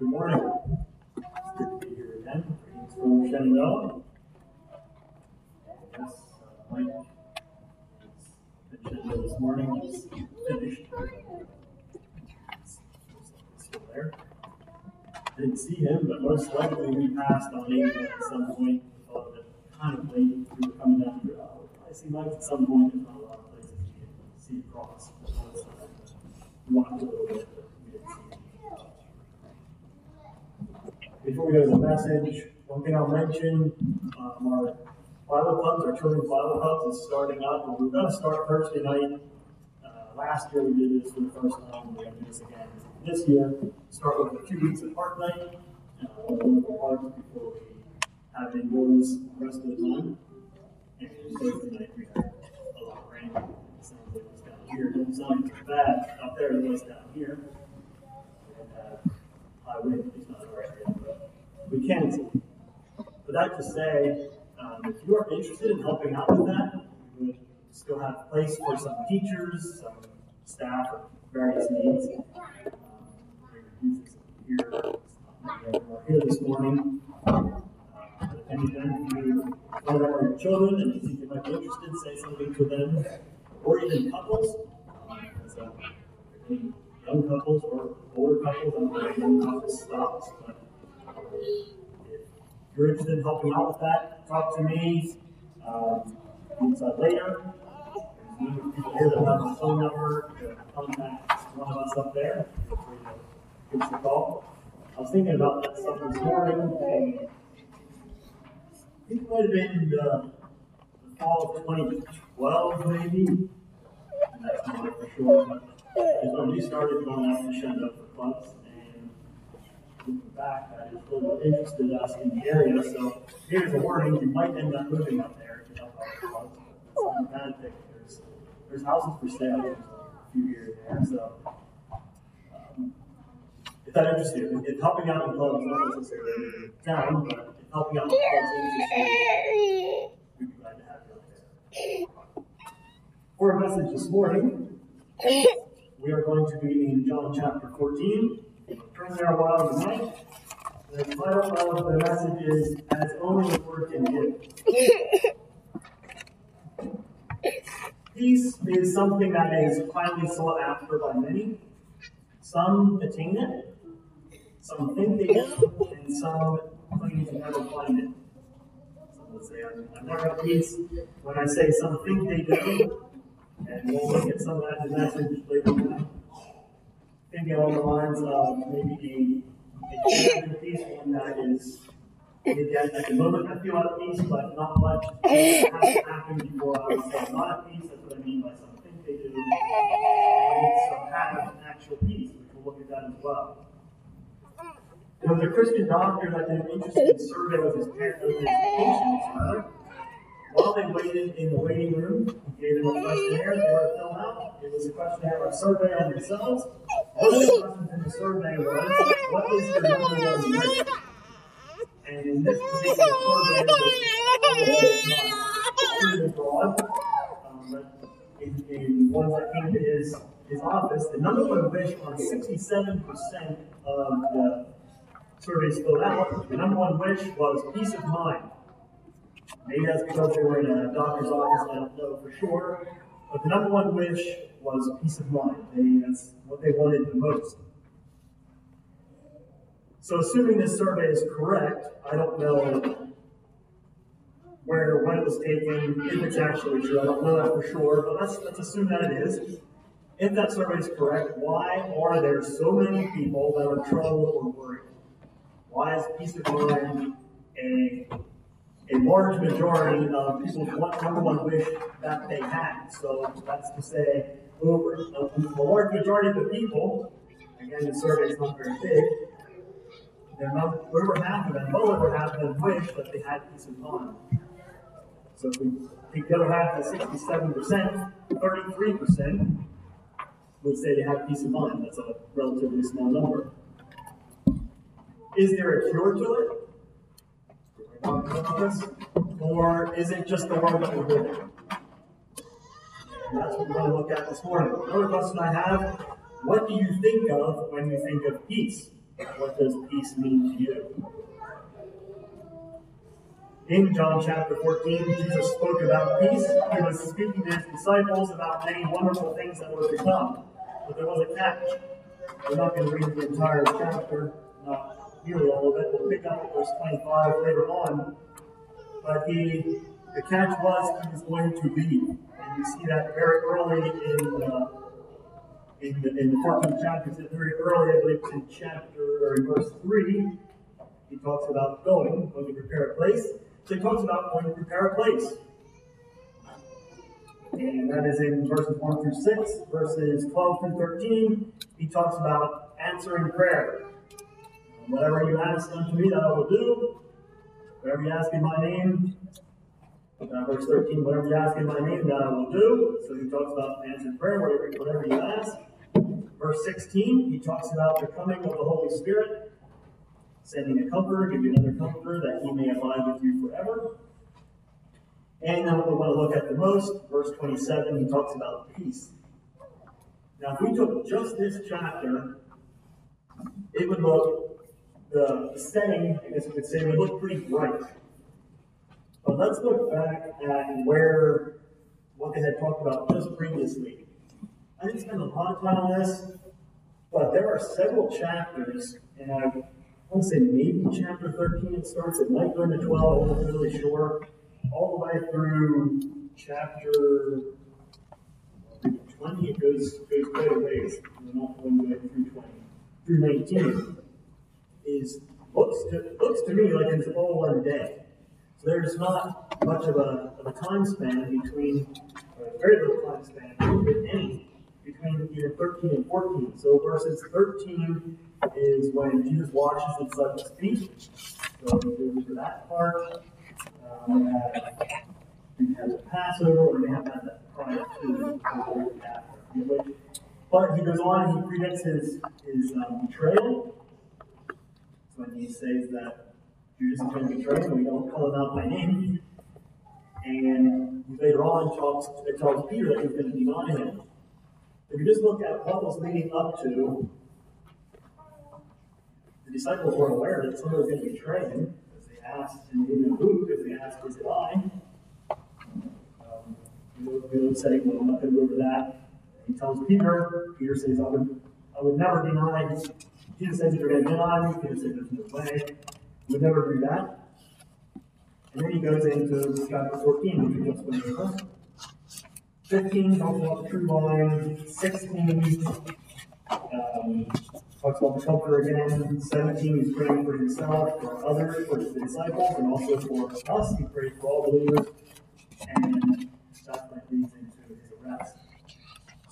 Good morning. It's good to be here again. Greetings from Shenandoah. Yes, uh, Mike mentioned this morning he's finished. Still there. Didn't see him, but most likely we passed on eight at some point. Thought that kind of late we were coming down here. I see Mike at some point. There's not a lot of places you can see across. Walked a little bit, but we didn't see him. Before we go to the message, one thing I'll mention, um, our Bible clubs, our children's Bible clubs is starting up. and We're gonna start Thursday night. Uh, last year we did this for the first time, and we're gonna do this again this year. Start with a few weeks at park night, uh, of the parks before we have indoors the rest of the time. And Thursday night we had a lot of rain. It sounds like it's down here. It doesn't sound like bad out there, it was down here. And, uh, high wind, it's not right we can see. But that to say, um, if you are interested in helping out with that, we still have place for some teachers, some staff, various needs. Um, here, who are here this morning. Uh, If anything, if you find out where your children and you think might be interested, say something to them, or even couples. Um, young couples or older couples, I don't know if young couples stops, but if you're interested in helping out with that, talk to me. Um, inside later. There's people here that have my phone number, contact one of us up there. Give us a call. I was thinking about that stuff this morning, I think it might have been the, the fall of 2012, maybe. That's not for sure, is when we started going out to Shenandoah for clubs, looking back, that is really interested us in the area. So here's a warning: you might end up moving up there if you. It's not a bad thing. There's there's houses for sale. There's a few here there. So um, if that interests you, if helping out in clubs not necessarily in town, but if helping out in clubs we'd be glad to have you up there. For our message this morning, we are going to be in John chapter 14. Turn there a while tonight. The title of the message is As Only the Lord Can Give. Peace is something that is highly sought after by many. Some attain it, some think they do, and some claim to never find it. Some would say, I'm, never at peace. When I say some think they do, and we'll look at some of that in the message later. Thinking along the lines of maybe a, a peace, one that is maybe at, at the moment I feel at peace, but not much has to happen before I say I'm not at peace. That's what I mean by some think they do. Some have an actual peace, which we'll look at that as well. There was a Christian doctor that did an interesting survey with his, his patients. Right? While they waited in the waiting room, he gave them a questionnaire they were to fill out. It was a questionnaire or a survey on themselves. One of the questions in the survey was, What is your number one wish? And in this particular survey, it was broad. Um, but in, in that came to his, his office, the number one wish on 67% of the surveys filled out, the number one wish was peace of mind. Maybe that's because they were in a doctor's office, I don't know for sure. But the number one wish was peace of mind. They, that's what they wanted the most. So, assuming this survey is correct, I don't know where when it was taken, if it's actually true. I don't know that for sure, but let's let's assume that it is. If that survey is correct, why are there so many people that are troubled or worried? Why is peace of mind a a large majority of people's one, number one wish that they had. So that's to say, over a, a large majority of the people, again, the survey is not very big, they're not, over half of them, well over half of them wish that they had peace of mind. So if we take the other half to 67%, 33% would say they have peace of mind. That's a relatively small number. Is there a cure to it? Or is it just the world that we're living? And that's what we're going to look at this morning. Another question I have what do you think of when you think of peace? what does peace mean to you? In John chapter 14, Jesus spoke about peace. He was speaking to his disciples about many wonderful things that were to come. But there was a catch. We're not going to read the entire chapter, nearly all of it. We'll pick up at verse 25 later on. But he, the catch was he was going to leave. And you see that very early in, uh, in, the, in the 14th chapter. It's very early, I believe it's in chapter, or in verse 3. He talks about going, going to prepare a place. So he talks about going to prepare a place. And that is in verses 1 through 6. Verses 12 through 13, he talks about answering prayer. Whatever you ask unto me, that I will do. Whatever you ask in my name, uh, verse 13, whatever you ask in my name, that I will do. So he talks about answered prayer, whatever, whatever you ask. Verse 16, he talks about the coming of the Holy Spirit sending a comforter, give you another comforter that he may abide with you forever. And then what we want to look at the most, verse 27, he talks about peace. Now, if we took just this chapter, it would look, the setting, I guess we could say, would look pretty bright. But let's look back at where, what they had talked about just previously. I didn't spend a lot of time on this, but there are several chapters, and I I want to say maybe chapter 13 it starts. It might go into 12. I'm not really sure. All the way through chapter 20, it goes, goes quite a ways. Not going to through 20. Through 19 is looks to, looks to me like it's all one day. So there's not much of a, of a time span between, or very little time span, if any, between either 13 and 14. So verses 13 is when Jesus washes the disciples' feet. So to that part. Um, we have the Passover, or we have that prior to after. But he goes on and he predicts his, his um, betrayal. When he says that Judas is going to betray him, we don't call him out by name. And later on talks, tells Peter that he's going to deny him. If you just look at what was leading up to the disciples were aware that someone was going to betray him, because they asked, and they didn't know who, because they asked, Is it I? Um, we would say, Well, I'm not going to go over that. He tells Peter, Peter says, I would, I would never deny. Jesus says, You're going to me. Peter says, There's no way. Would never do that. And then he goes into chapter 14, which we just went over. 15 talks about the true vine. 16 um, talks about the again. 17, he's praying for himself, for others, for his disciples, and also for us. He prays for all believers. And that's what leads into his arrest.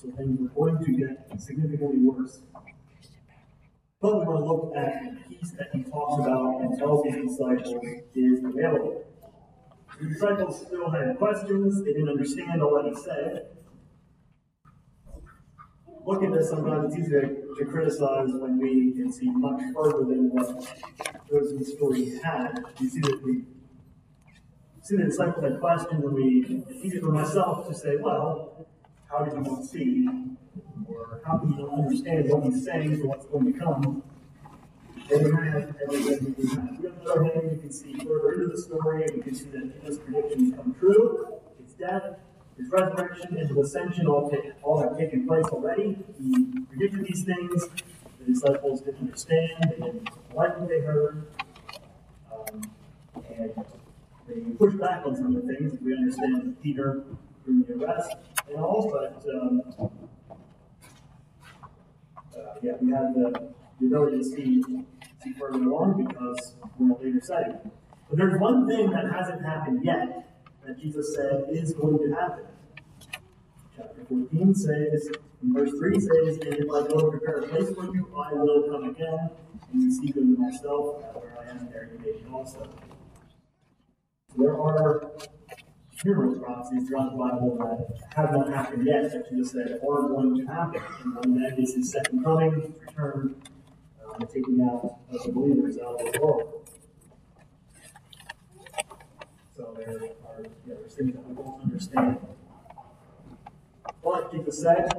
So things were going to get significantly worse. But we want to look at the peace that he talks about and tells his disciples is available. The disciples still had questions, they didn't understand all that he said look at this, sometimes it's easy to, to criticize when we can see much further than what those in the story had. You see that we see the disciples had questions, and we, it's easy for myself to say, well, how did you see? Or how can you understand what he's saying or what's going to come? And we have everything we have. The other hand, you can see further into the story, and you can see that his predictions come true. It's death, his resurrection and his ascension all, take, all have taken place already. He predicted these things. The disciples didn't understand. They didn't like what they heard. Um, and they pushed back on some of the things. We understand Peter during the arrest and all, but um, uh, yeah, we have the, the ability to see, see further along because we're in a later setting. But there's one thing that hasn't happened yet that Jesus said is going to happen. Chapter 14 says, in verse 3 says, And if I go and prepare a place for you, I will come again and receive you to myself, where I am, there you may be also. So there are numerous prophecies throughout the Bible that have not happened yet, that Jesus said are going to happen. And one of them his second coming, return, uh, taking out of the believers out of the world. So there are there's things that we don't understand. But Jesus said,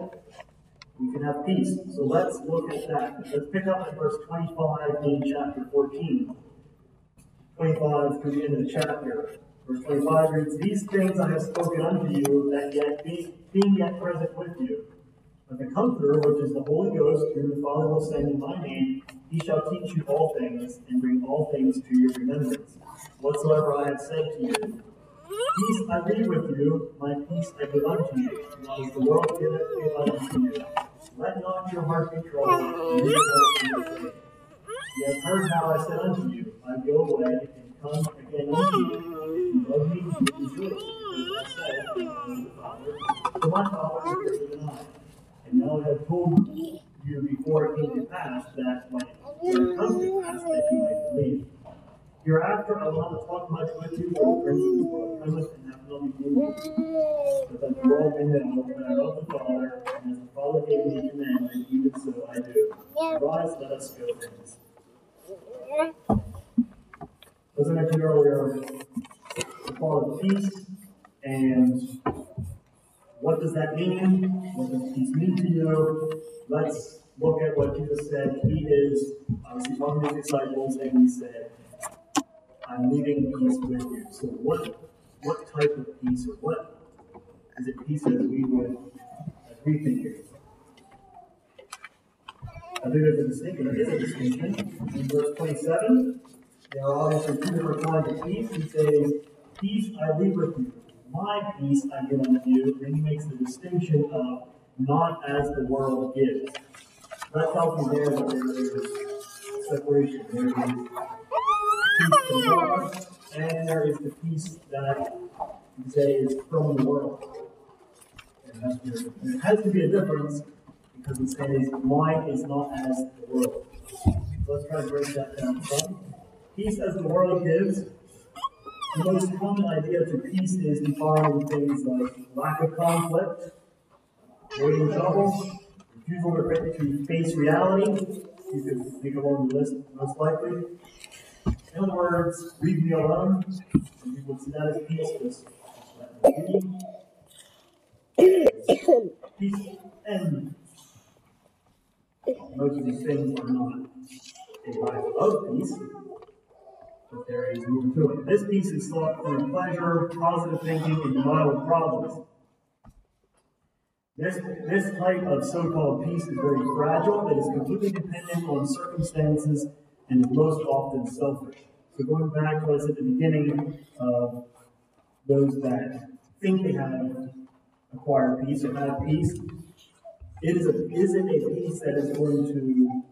we can have peace. So let's look at that. Let's pick up at verse 25 in chapter 14. 25 through the end of the chapter. Verse 25 reads, These things I have spoken unto you, that yet be, being yet present with you. But the Comforter, which is the Holy Ghost, whom the Father will send in my name, he shall teach you all things, and bring all things to your remembrance, whatsoever I have said to you. Peace I leave with you, my peace I give unto you. Not as the world giveth, give unto you. Let not your heart be troubled, neither be afraid. Ye have heard how I said unto you, I go away and come again unto you. The And now I have told you before it came to pass, that when it comes to pass, that you might believe. Hereafter I will not talk much with you, for the prince of this world cometh and hath nothing to do with you. But the world the and as the Father gave me commandment, even so I do. Let us go thence. As I mentioned earlier, of peace and what does that mean? What does peace mean to you? Let's look at what Jesus said. He is obviously talking to his disciples, and he said, I'm leaving peace with you. So what what type of peace or what is it peace as we would as we think it? I think there's a distinction. There is a distinction. In verse 27, there are obviously two different kinds of peace. He says, Peace I leave with you. My peace I give unto you. And he makes the distinction of not as the world gives. That tells me there that there is separation. There is peace from God, and there is the peace that you say is from the world. And there has to be a difference because it says, Mine is not as the world. Let's try to break that down. Peace as the world gives. The most common idea to peace is defined in things like lack of conflict, avoiding trouble, refusal to face reality. You could think along the list most likely. In other words, leave me alone. You would see that as peace. Peace and most of these things are not a lack of peace, but there is to it. This piece is sought through pleasure, positive thinking, and of problems. This, this type of so-called peace is very fragile. It is completely dependent on circumstances and is most often selfish. So going back to what I said at the beginning of those that think they have acquired peace or have peace, it is a, isn't a peace that is going to,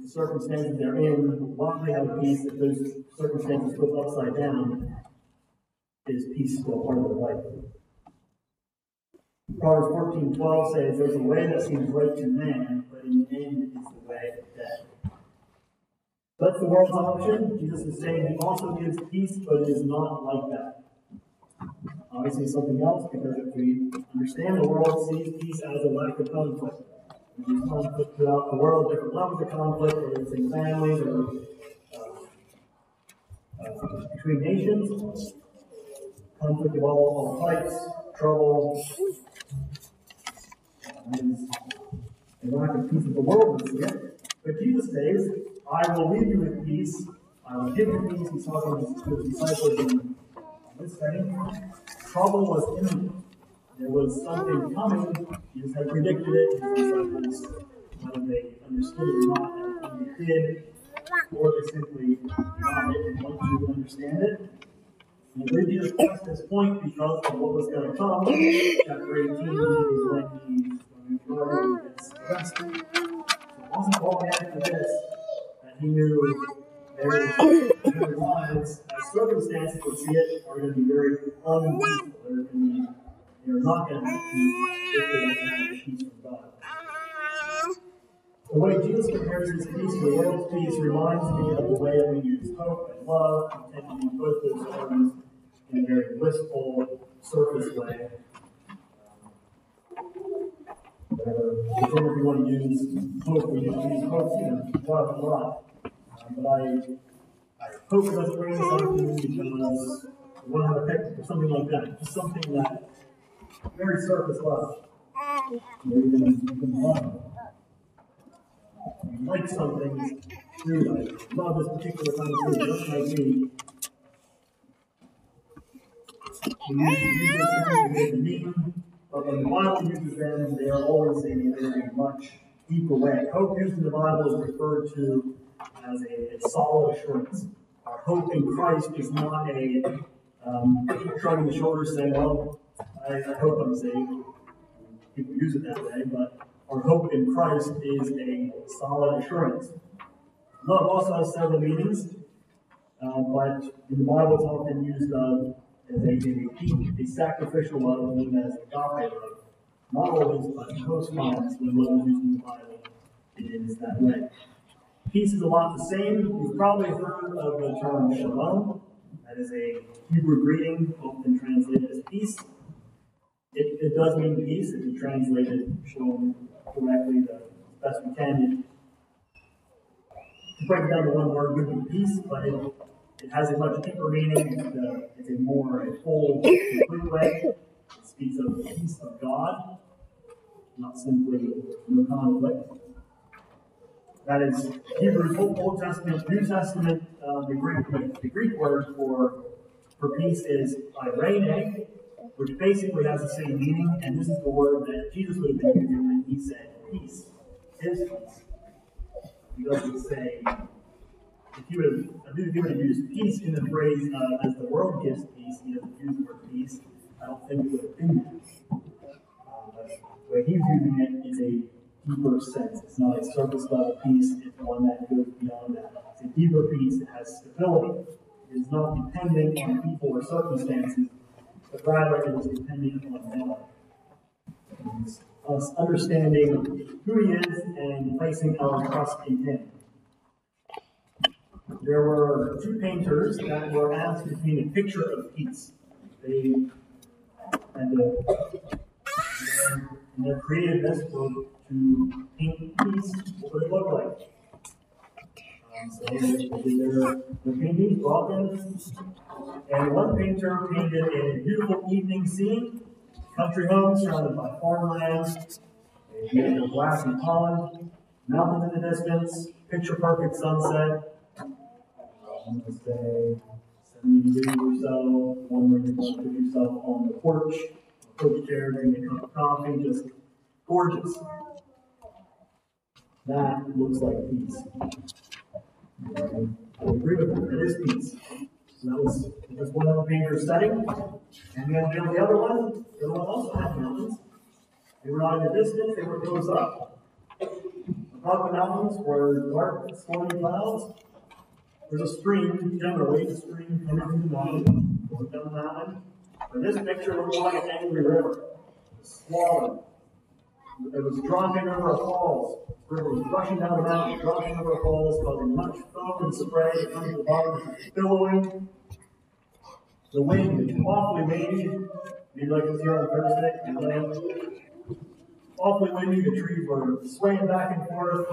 the circumstances they're in, while they have peace, if those circumstances flip upside down, is peace still part of their life? Proverbs fourteen twelve says, There's a way that seems right to man, but in the end is the way of death. That's the world's option. Jesus is saying he also gives peace, but it is not like that. Obviously, something else, because if we understand the world sees peace as a lack of conflict. Conflict throughout the world, different levels of conflict, whether it's in families or uh, uh, between nations, conflict of all, all types, trouble, is a lack of peace of the world see. But Jesus says, I will leave you with peace. I will give you peace. He's talking to his disciples in this setting. Trouble was imminent. There was something coming. Jesus had predicted it. His disciples, whether they understood it or not, they did, or they simply nodded and wanted to understand it. And then Jesus pressed this point because of what was going to come. Chapter 18 is when he Jordan gets arrested. So it wasn't all after this that he knew their, lives, as circumstances would see it, are going to be very unpeaceful. They're not going to have peace if they don't have the peace from God. The way Jesus compares his peace to the world's peace reminds me of the way we use hope and love. We use both those terms in a very blissful, surface way whatever, whichever you want to use, hope, we use hope, you know, love a lot. Um, but I, I hope doesn't bring something because we want to have a picture something like that. Just something that very surface level. or even, love. Like something through like love this particular kind of food, just might be. We use them to mean, but when the Bible uses them, they are always in a very much deeper way. Hope used in the Bible is referred to as a, a solid assurance. Our hope in Christ is not a um, shrugging the shoulders saying, well, I, I hope I'm saved. People use it that way, but our hope in Christ is a solid assurance. Love also has several meanings, uh, but in the Bible it's often used of as a, a, a sacrificial love, known as agape love. Not always, but most times when love is used in the Bible, it is that way. Peace is a lot the same. You've probably heard of the term shalom. That is a Hebrew greeting, often translated as peace. It, it does mean peace if you translate it shalom correctly the best we can. It, to break down to one word would be peace, but it, it has a much deeper meaning. It's a, it's a more a full, complete way. It speaks of the peace of God, not simply no conflict. That is Hebrews, Old, Old Testament, New Testament. Uh, the Greek the Greek word for for peace is irene, which basically has the same meaning. And this is the word that Jesus would have been using when he said peace, his peace. He doesn't say if you would have, if you would have used peace in the phrase as the world gives peace, he doesn't use the word peace. I don't think it would have been that. Uh, but he's using it is a deeper sense. It's not a surface level peace, it's one that goes beyond that. It's a deeper peace, that has stability. It is not dependent on people or circumstances, rather it is dependent on us understanding who He is and placing our trust in Him. There were two painters that were asked to paint a picture of peace. They and to, in their creativeness, to paint peace, what would it look like? Their, their painting, and one painter painted a beautiful evening scene, country home surrounded by farmlands, a beautiful glassy pond, mountains in the distance, picture perfect sunset. I'm going to say 70 degrees or so, one where you can put yourself on the porch, porch chair, drinking a cup of coffee, just gorgeous. That looks like peace. I agree with you. It is peace. So that was just one of the painter's studying. And then the other one, the other one also had mountains. They were not in the distance, they were close up. Above the mountains were dark, stormy clouds. There's a stream, generally, a stream coming from the mountain, going down the mountain. But this picture looks like an angry river, swollen. It was dropping over a falls. The river was rushing down the mountain, dropping over a falls, causing much foam and spray to come to the bottom, billowing. The wind is awfully windy. Maybe like it's here on Thursday, and awfully windy. The trees were swaying back and forth.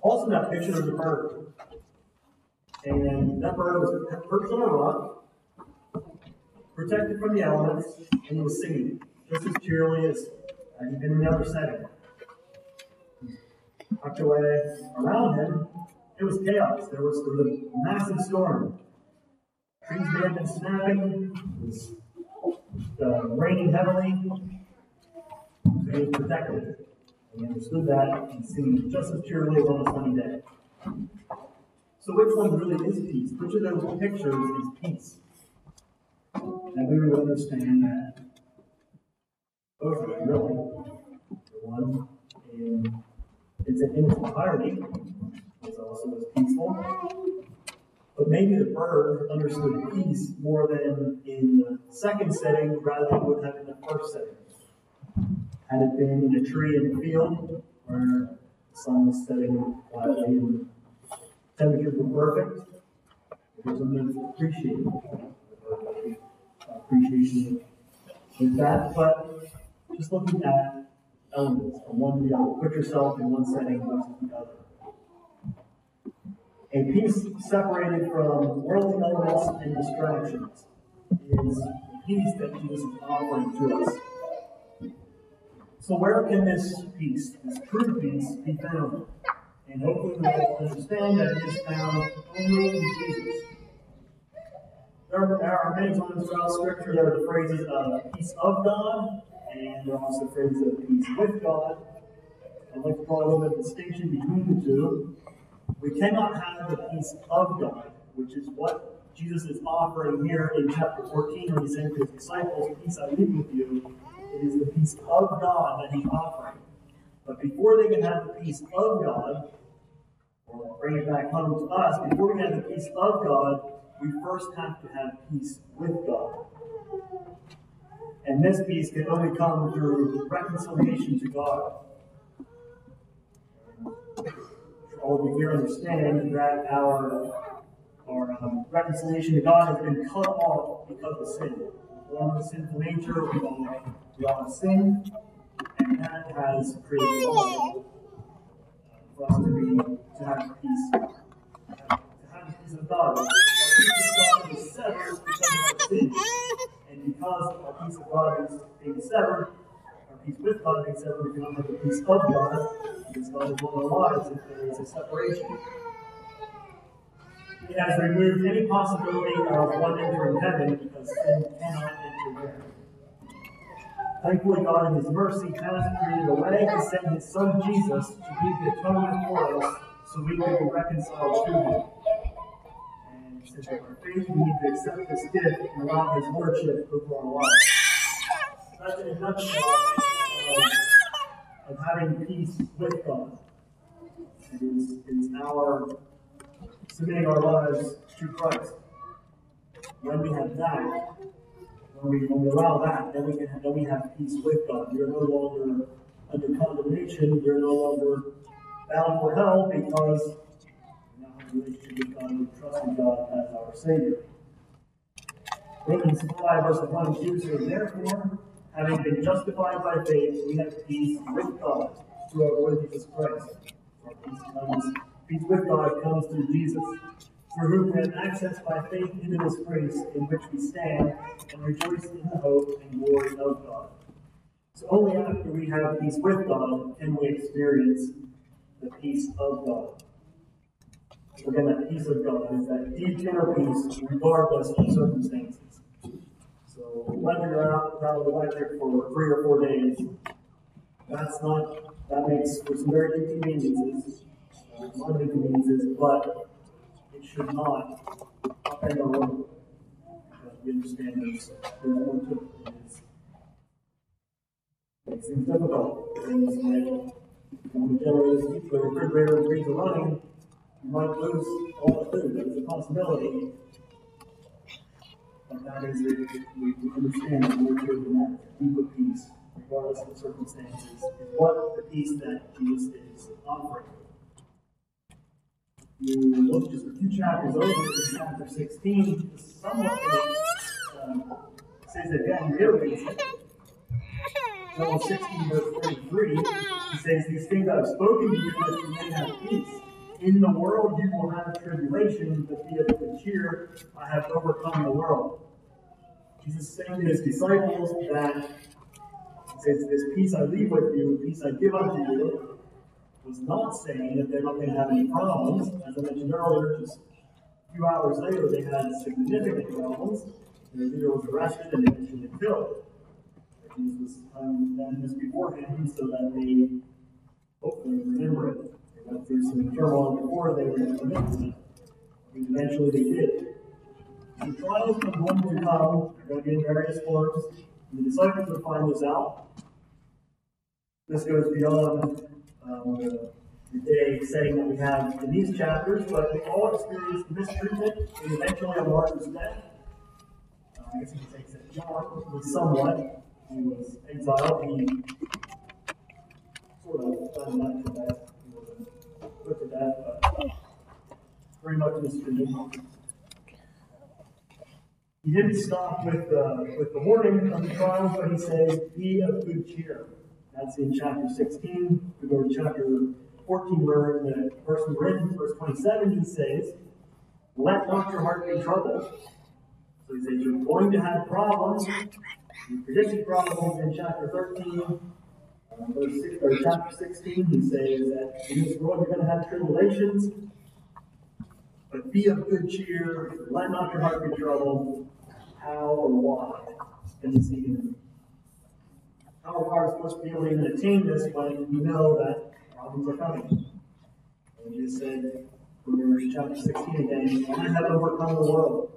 Also, that picture of the bird. And that bird was perched on a rock, protected from the elements, and was singing just as cheerily as had been in another setting. Tucked away around him, it was chaos. There was, there was a massive storm. Trees may have been snapping, it was uh, raining heavily. So he was protected. And he understood that and singing just as cheerily as on a sunny day. So which one really is peace? Which of those pictures is peace? And we would understand that really. One in it's in its entirety is also as peaceful. But maybe the bird understood peace more than in the second setting rather than would have in the first setting. Had it been in a tree in the field where the sun was setting quietly and temperatures were perfect, it was an appreciation, appreciation with that. But just looking at elements from one to the other, put yourself in one setting versus the other. A peace separated from worldly elements and distractions is the peace that Jesus is offering to us. So where can this peace, this true peace, be found? And hopefully we will understand that it is found only in Jesus. There are, many times throughout Scripture there are the phrases uh, peace of God, and there also phrases of peace with God. I'd like to draw a little bit of distinction between the two. We cannot have the peace of God, which is what Jesus is offering here in chapter 14 when he's saying to his disciples, Peace I leave with you. It is the peace of God that he's offering. But before they can have the peace of God, or bring it back home to us, before we have the peace of God, we first have to have peace with God. And this peace can only come through reconciliation to God. All of you here understand that our, our um, reconciliation to God has been cut off because of sin. Born with sinful nature, we all, we sinned, and that has created all for us to be to have peace, to have the peace of God. Of God is because of sin, because our peace of God is being severed, our peace with God being severed, we cannot have the peace of God because God is of our lives if there is a separation. It has removed any possibility of one entering heaven because sin cannot enter there. Thankfully, God in His mercy has created a way to send His Son Jesus to be the atonement for us so we can be reconciled to Him. And we faith, need to accept this gift and allow His Lordship over our lives. That's in a nutshell of, of having peace with God. It is, it is our submitting our lives to Christ. When we have that, when we, when we allow that, then we can have, then we have peace with God. We are no longer under condemnation. We are no longer bound for hell because we now have a relationship with God. We trust in God as our Savior. Romans 5, verse 1 and 2 says, Therefore, having been justified by faith, we have peace with God through our Lord Jesus Christ. Our peace comes, peace with God comes through Jesus through whom we have access by faith into this grace in which we stand and rejoice in the hope and glory of God. So only after we have peace with God can we experience the peace of God. Again, that peace of God is that deep inner peace regardless of circumstances. So whether you're out without electric for three or four days, that's not, that makes for some very inconveniences, uh, lot inconveniences, but it should not offend our Lord. Because we understand there's, there's more to it. It seems difficult. Things like the generator, the refrigerator are running, you might lose all the food. There's a possibility. But that is it. We, understand that we're given that deeper peace, regardless of circumstances, is what the peace that Jesus is offering you look just a few chapters over in chapter 16, somewhat uh, says it again, reiterates it. John 16, verse 33, he says, These things I have spoken to you that you may have peace. In the world you will have tribulation, but be of good cheer. I have overcome the world. Jesus saying to his disciples that he says, This peace I leave with you, peace I give unto you was not saying that they're not going to have any problems. As I mentioned earlier, just a few hours later, they had significant problems. Their leader was arrested and eventually killed. Jesus was um, done this beforehand so that they hopefully remember it. Went through some turmoil before they were it. And eventually they did. The trials are going to come, they're going to be in various forms. And the disciples will find this out. This goes beyond um, the, the day setting that we have in these chapters, but we all experienced mistreatment and eventually a martyr's death. Uh, I guess you could say that John was somewhat. He was exiled. He sort of done that to death. Put to death, but very much mistreated. He didn't stop with, uh, with the warning of the trials, but he says, Be of good cheer. That's in chapter 16. We go to chapter 14, where in the verse we're in, verse 27, he says, Let not your heart be troubled. So he says, You're going to have problems. He predicted problems in chapter 13. Verse six, or chapter 16, he says that in this world you're going to have tribulations, but be of good cheer, let not your heart be troubled. How or why can this even? How are we supposed to be able to even attain this when we know that problems are coming? And he said, remember chapter 16 again, I have overcome the world.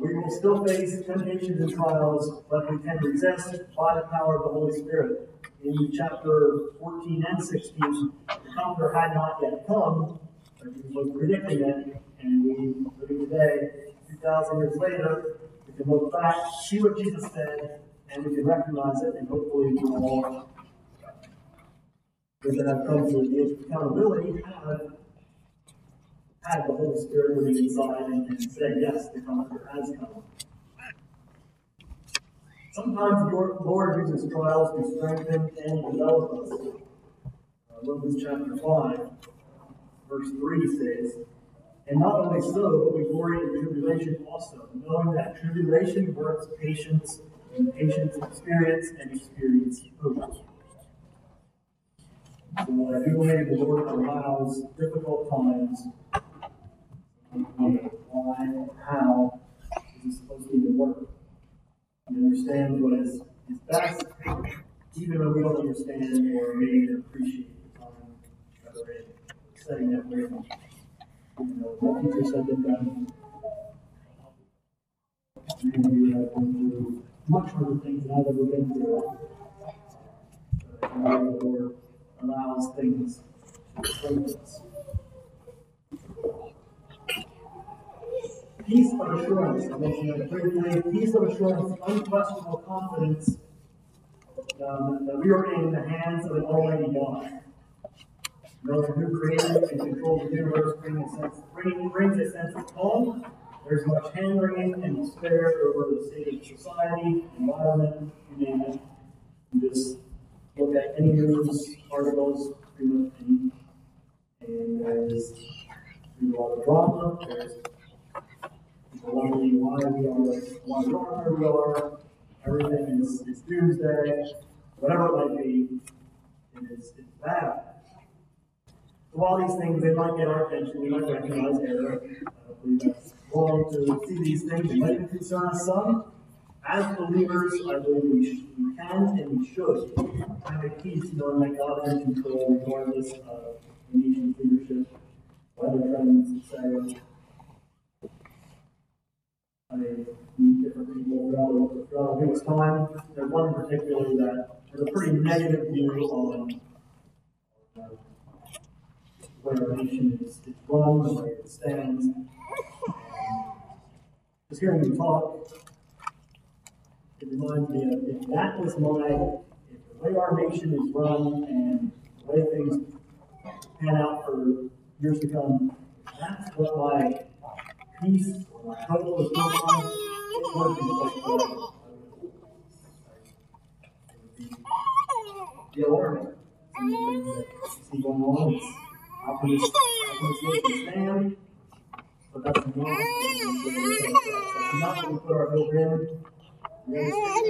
We will still face temptations and trials, but we can resist by the power of the Holy Spirit. In chapter 14 and 16, the Comforter had not yet come, but he was predicting it, and we, living today, 2,000 years later, we can look back, see what Jesus said, and we can recognize it, and hopefully we will all, that have come to the accountability, have had the Holy Spirit living inside and, and say, yes, the Comforter has come. Sometimes your Lord uses trials to strengthen and develop us. Uh, Romans chapter 5, verse 3 says, And not only so, but we glory in tribulation also, knowing that tribulation works patience, and patience experience, and experience hope. So I do believe the Lord allows difficult times why, and how is it supposed to work? He understands what is, is best, even when we don't understand or maybe appreciate the time that we're in, setting that rhythm. You know, what teacher said that done. Many you have been through much harder things than I've ever been through. Uh, Lord allows things to strengthen us. Peace of assurance, I mentioned that briefly. Peace of assurance, unquestionable confidence um, that we are in the hands of an Almighty God. Knowing who created and controls the universe brings a sense, bring, brings a sense of calm. There's much hand wringing and despair over the state of society, environment, you name it. You just look at any news articles, pretty much any, and there's a lot of drama. There's wondering why we why we are where we are. Everything is, is doomsday, whatever it might be, it is it's bad. So all these things, they might get our attention, we might recognize error. I believe that's to see these things. They might concern us some. As believers, I believe we, we can and we should have a peace knowing that God is in control regardless of the nation's leadership, weather trends, etc. I people throughout, throughout time. There's one in particular that has a pretty negative view on uh, where our nation is, is run, the way it stands. Just hearing him talk, it reminds me of if that was my, if the way our nation is run and the way things pan out for years to come, that's what my peace or my hope was built on, it would be good. The alarming. Some of the things that going on is this nation stand? But that's not, that's not what we put our hope in. We understand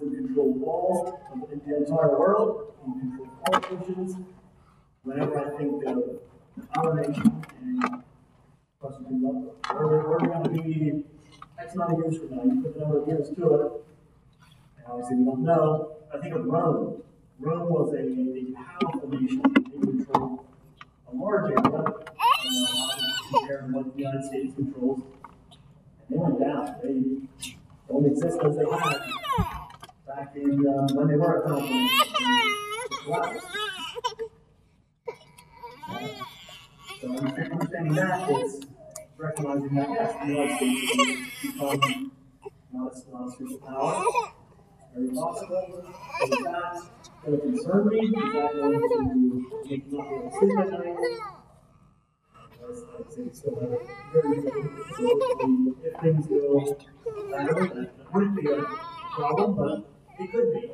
the control of of the entire world, in control of nations. Whenever I think of our nation and question up, where, where we're gonna be X amount of years from now, you put the number of years to it. And obviously we don't know. I think of Rome. Rome was a, a powerful nation. They controlled a large area, compared to what the United States controls. And they went down. They don't exist as they had back in um, when they were a continent. They collapsed. So understanding that is recognizing that yes, the become not a, superpower. Very possible. Is that going to concern me? Is that going to make me not be able to sleep at night? It's still a very if things go better, that wouldn't be a problem, but it could be.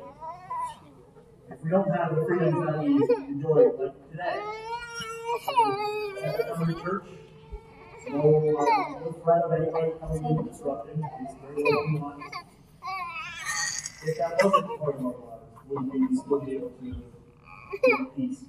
If we don't have the freedoms that we enjoy like today, at the church, no, uh, no threat of anybody coming in and disrupting. If that wasn't part of we be able to peace?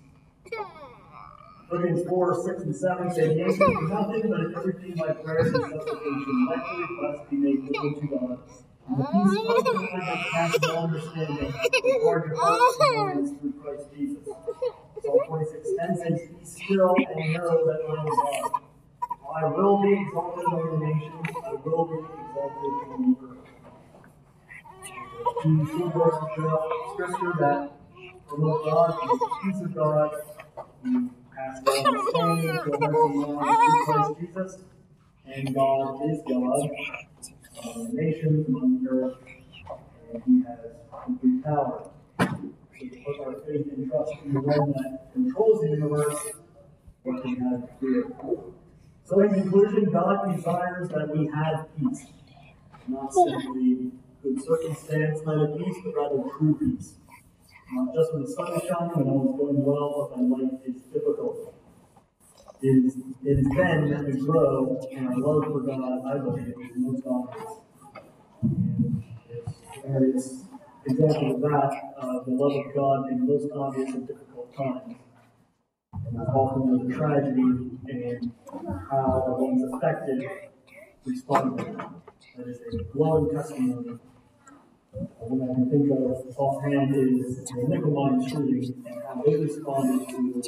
Philippians 4, 6, and 7 say, answer is nothing, but in everything by and supplication, let your be made known to God. And the peace of God that passes understanding, guard your hearts and minds through Christ Jesus. Psalm 46, 10 says, Be still and know that I am God. I will be exalted among the nations, I will be exalted on the earth. Two two verses throughout Scripture that promote God, the peace of God, passed all understanding to a mercy line through Christ Jesus, and God is God, among the nations, among the earth, and He has complete power. So put our faith and trust in the one that controls the universe, what can have fear. So in conclusion, God desires that we have peace, not simply good circumstance kind of peace, but rather true peace. Not just when the sun is shining and all is going well, but when life is difficult. It is, it is then that we grow in our love for God, I believe, is most obvious. And there's various examples of that, uh, the love of God being most obvious in difficult times. And often the tragedy and how the ones affected respond to that. Is a glowing testimony one I can think of offhand is the Nickel shooting and how they responded to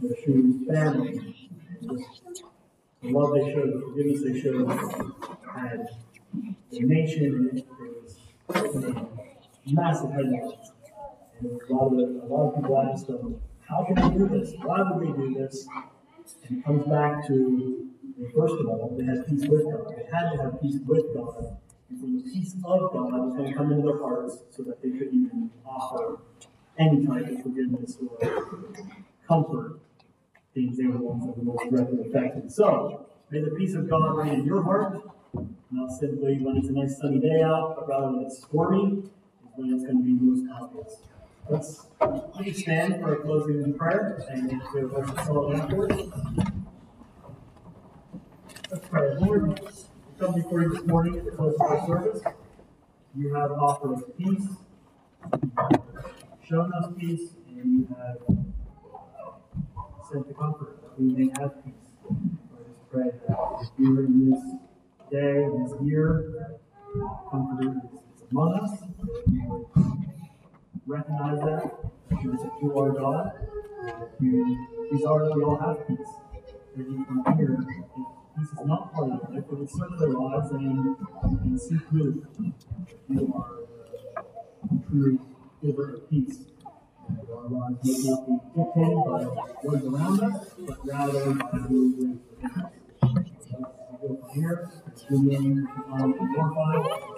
the, shooter's family. The love they showed, the forgiveness they showed, had the nation, it was massive headlines. A lot of, a lot of people asked them, how can they do this? Why would they do this? And it comes back to, first of all, they had peace with God. They had to have peace with God and from the peace of God was going to come into their hearts so that they could even offer any type of forgiveness or comfort, things they were ones that were most directly affected. So, may the peace of God reign in your heart, not simply when it's a nice sunny day out, but rather when it's stormy, when it's going to be most obvious. Let's please stand for a closing prayer and to worship song afterwards. Let's pray. Lord, come before you this morning the close our service. You have offered us peace, shown us peace, and you have sent the comfort that we may have peace. I just pray that in this day, in this year, comfort is you recognize that, that you are God, that you that we all have peace. That you here this is not part of it, search their lives and, and seek you. Are the true giver of peace. Our lives may not be dictated by words around us, but rather. So we go from here, glorified.